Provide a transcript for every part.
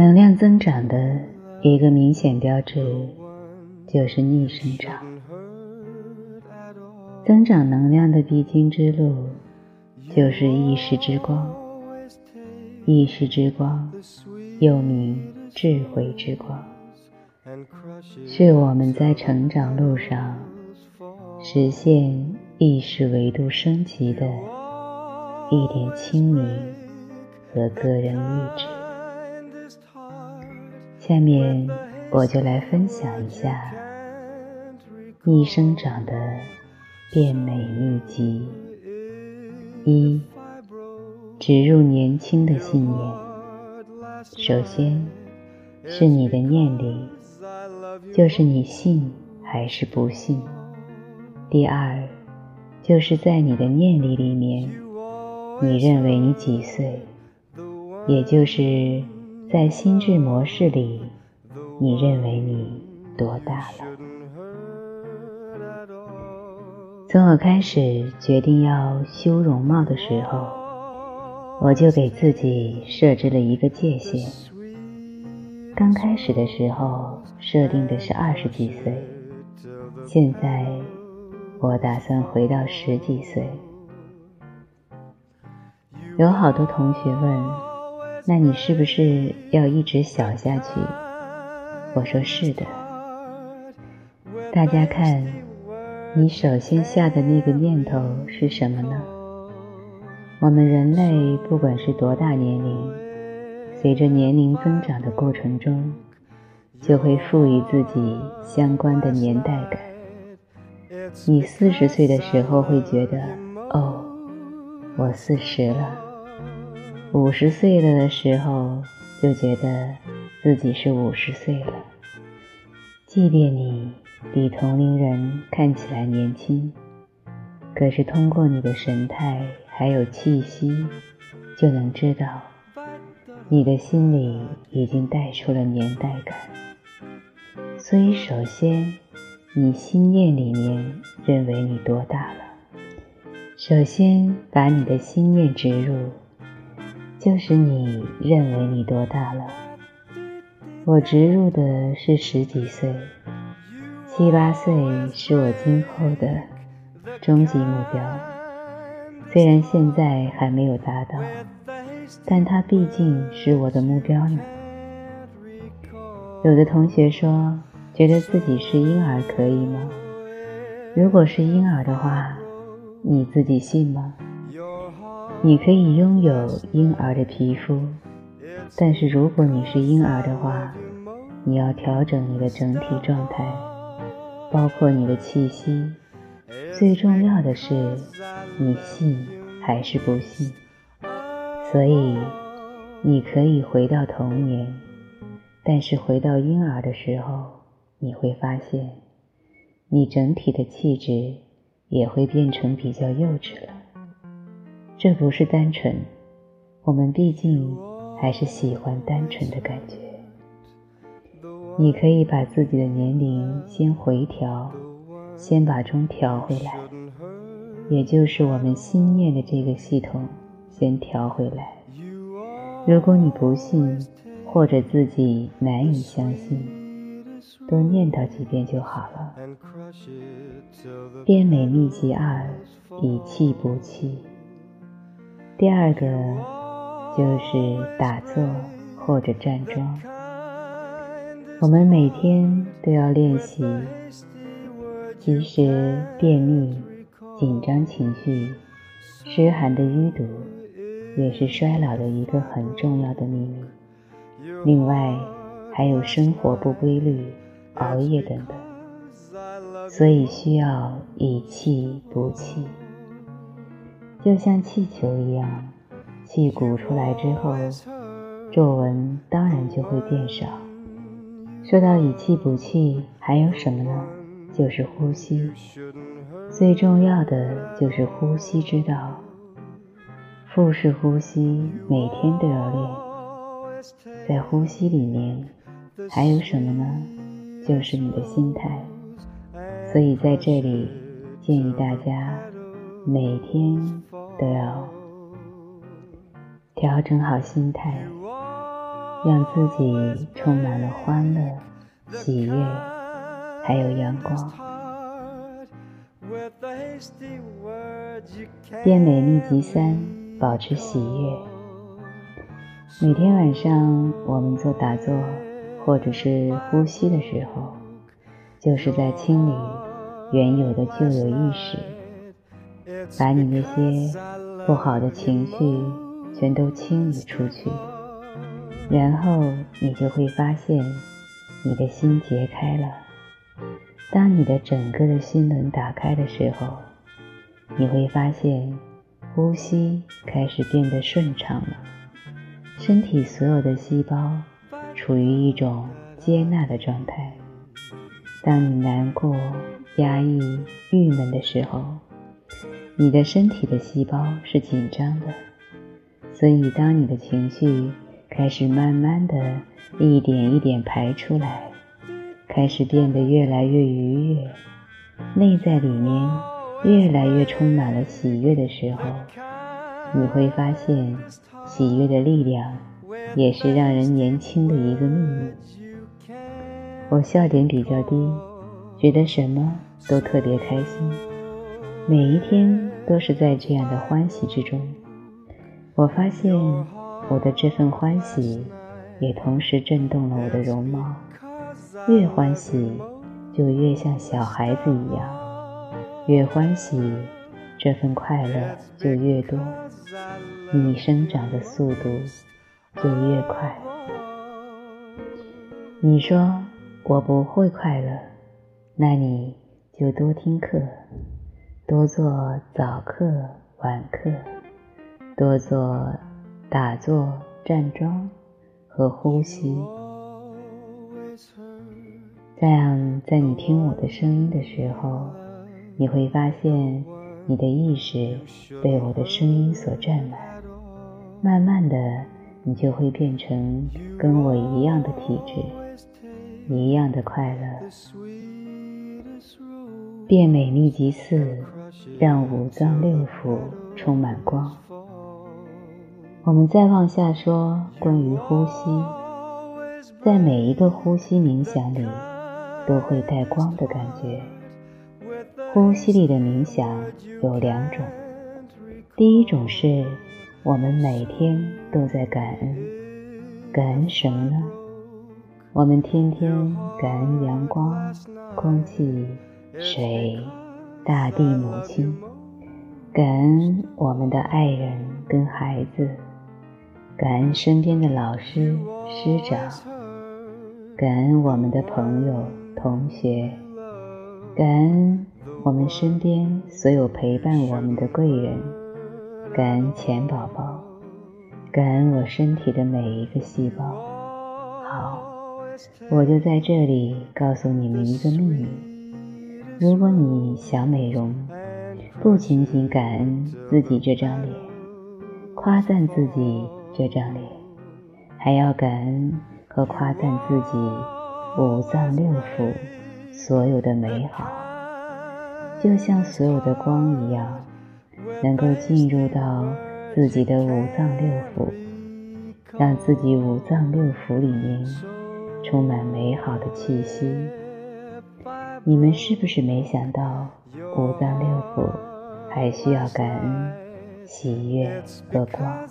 能量增长的一个明显标志就是逆生长。增长能量的必经之路就是意识之光。意识之光，又名智慧之光，是我们在成长路上实现意识维度升级的一点清明和个人意志。下面我就来分享一下逆生长的变美秘籍一。植入年轻的信念。首先，是你的念力，就是你信还是不信。第二，就是在你的念力里面，你认为你几岁，也就是在心智模式里，你认为你多大了。从我开始决定要修容貌的时候。我就给自己设置了一个界限。刚开始的时候设定的是二十几岁，现在我打算回到十几岁。有好多同学问：“那你是不是要一直小下去？”我说：“是的。”大家看，你首先下的那个念头是什么呢？我们人类不管是多大年龄，随着年龄增长的过程中，就会赋予自己相关的年代感。你四十岁的时候会觉得，哦，我四十了；五十岁了的时候就觉得自己是五十岁了。即便你比同龄人看起来年轻，可是通过你的神态。还有气息，就能知道你的心里已经带出了年代感。所以，首先，你心念里面认为你多大了？首先把你的心念植入，就是你认为你多大了。我植入的是十几岁，七八岁是我今后的终极目标。虽然现在还没有达到，但它毕竟是我的目标呢。有的同学说，觉得自己是婴儿可以吗？如果是婴儿的话，你自己信吗？你可以拥有婴儿的皮肤，但是如果你是婴儿的话，你要调整你的整体状态，包括你的气息。最重要的是，你信还是不信？所以，你可以回到童年，但是回到婴儿的时候，你会发现，你整体的气质也会变成比较幼稚了。这不是单纯，我们毕竟还是喜欢单纯的感觉。你可以把自己的年龄先回调。先把钟调回来，也就是我们心念的这个系统先调回来。如果你不信，或者自己难以相信，多念叨几遍就好了。变美秘籍二：以气补气。第二个就是打坐或者站桩。我们每天都要练习。其实，便秘、紧张情绪、湿寒的淤堵，也是衰老的一个很重要的秘密。另外，还有生活不规律、熬夜等等，所以需要以气补气。就像气球一样，气鼓出来之后，皱纹当然就会变少。说到以气补气，还有什么呢？就是呼吸，最重要的就是呼吸之道。腹式呼吸每天都要练，在呼吸里面还有什么呢？就是你的心态。所以在这里建议大家每天都要调整好心态，让自己充满了欢乐、喜悦，还有阳光。变美秘籍三：保持喜悦。每天晚上我们做打坐或者是呼吸的时候，就是在清理原有的旧有意识，把你那些不好的情绪全都清理出去。然后你就会发现，你的心结开了。当你的整个的心轮打开的时候，你会发现呼吸开始变得顺畅了。身体所有的细胞处于一种接纳的状态。当你难过、压抑、郁闷的时候，你的身体的细胞是紧张的。所以，当你的情绪，开始慢慢的一点一点排出来，开始变得越来越愉悦，内在里面越来越充满了喜悦的时候，你会发现，喜悦的力量也是让人年轻的一个秘密。我笑点比较低，觉得什么都特别开心，每一天都是在这样的欢喜之中。我发现。我的这份欢喜，也同时震动了我的容貌。越欢喜，就越像小孩子一样；越欢喜，这份快乐就越多，你生长的速度就越快。你说我不会快乐，那你就多听课，多做早课、晚课，多做。打坐、站桩和呼吸，这样在你听我的声音的时候，你会发现你的意识被我的声音所占满，慢慢的，你就会变成跟我一样的体质，一样的快乐。变美秘籍四，让五脏六腑充满光。我们再往下说关于呼吸，在每一个呼吸冥想里，都会带光的感觉。呼吸里的冥想有两种，第一种是我们每天都在感恩，感恩什么呢？我们天天感恩阳光、空气、水、大地、母亲，感恩我们的爱人跟孩子。感恩身边的老师、师长，感恩我们的朋友、同学，感恩我们身边所有陪伴我们的贵人，感恩钱宝宝，感恩我身体的每一个细胞。好，我就在这里告诉你们一个秘密：如果你想美容，不仅仅感恩自己这张脸，夸赞自己。这张脸，还要感恩和夸赞自己五脏六腑所有的美好，就像所有的光一样，能够进入到自己的五脏六腑，让自己五脏六腑里面充满美好的气息。你们是不是没想到五脏六腑还需要感恩？喜悦和光，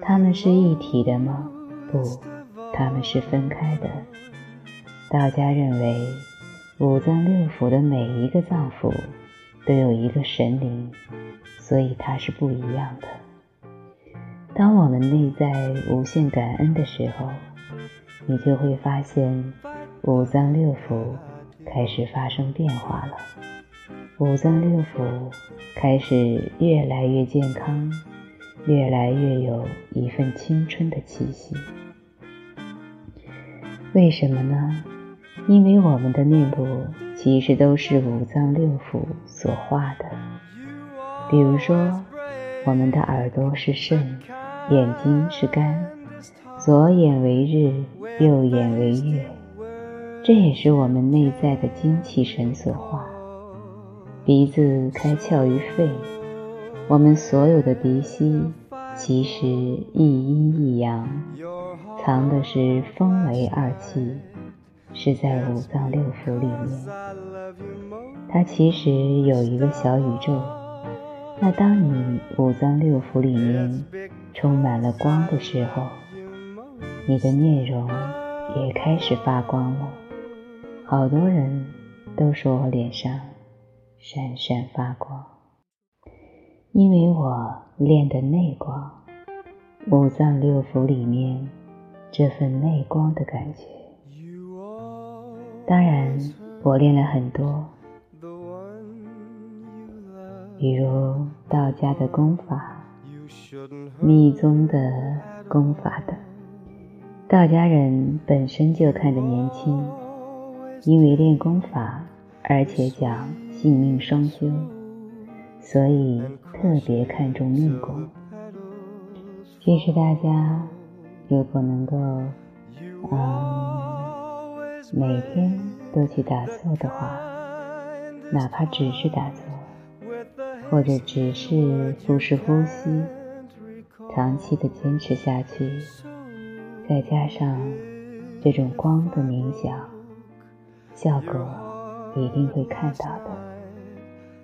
它们是一体的吗？不，它们是分开的。道家认为，五脏六腑的每一个脏腑都有一个神灵，所以它是不一样的。当我们内在无限感恩的时候，你就会发现五脏六腑开始发生变化了。五脏六腑开始越来越健康，越来越有一份青春的气息。为什么呢？因为我们的面部其实都是五脏六腑所化的。比如说，我们的耳朵是肾，眼睛是肝，左眼为日，右眼为月，这也是我们内在的精气神所化。鼻子开窍于肺，我们所有的鼻息其实一阴一阳，藏的是风雷二气，是在五脏六腑里面。它其实有一个小宇宙。那当你五脏六腑里面充满了光的时候，你的面容也开始发光了。好多人都说我脸上闪闪发光，因为我练的内光，五脏六腑里面这份内光的感觉。当然，我练了很多，比如道家的功法、密宗的功法等。道家人本身就看着年轻。因为练功法，而且讲性命双修，所以特别看重命功。其实大家如果能够，嗯，每天都去打坐的话，哪怕只是打坐，或者只是腹式呼吸，长期的坚持下去，再加上这种光的冥想。效果一定会看到的。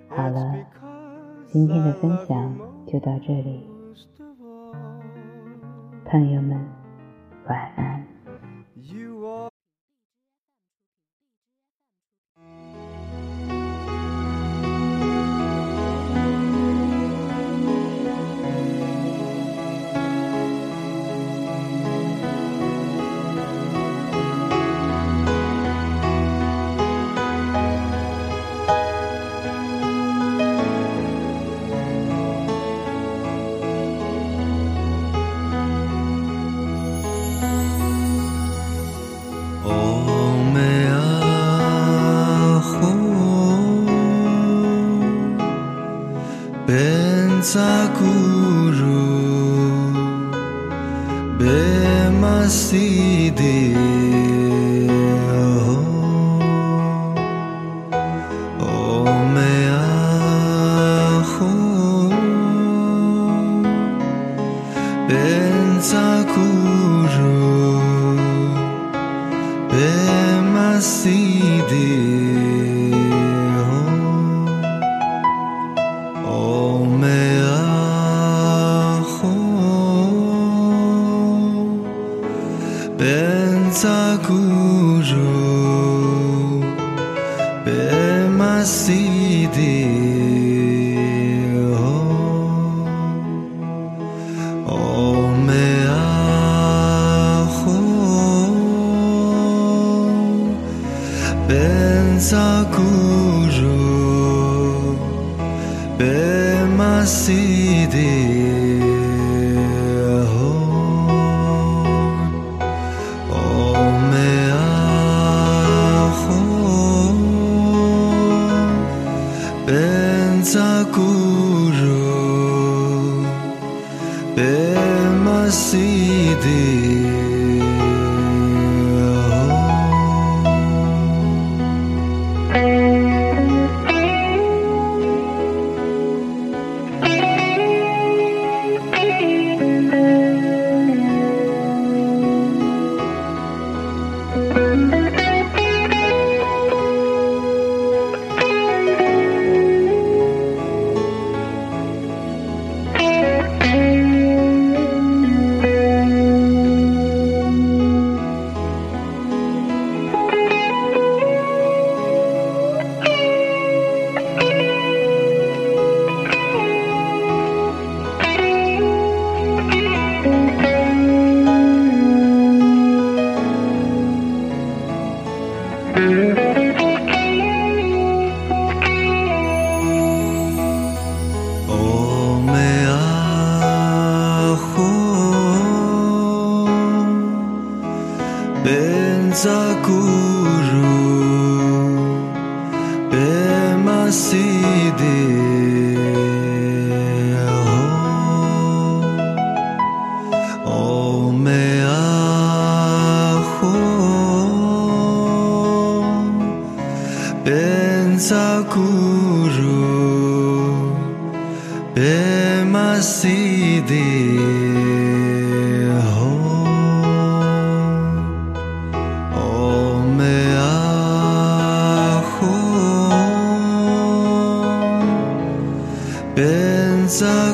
好了，今天的分享就到这里，朋友们，晚安。see thee. pensa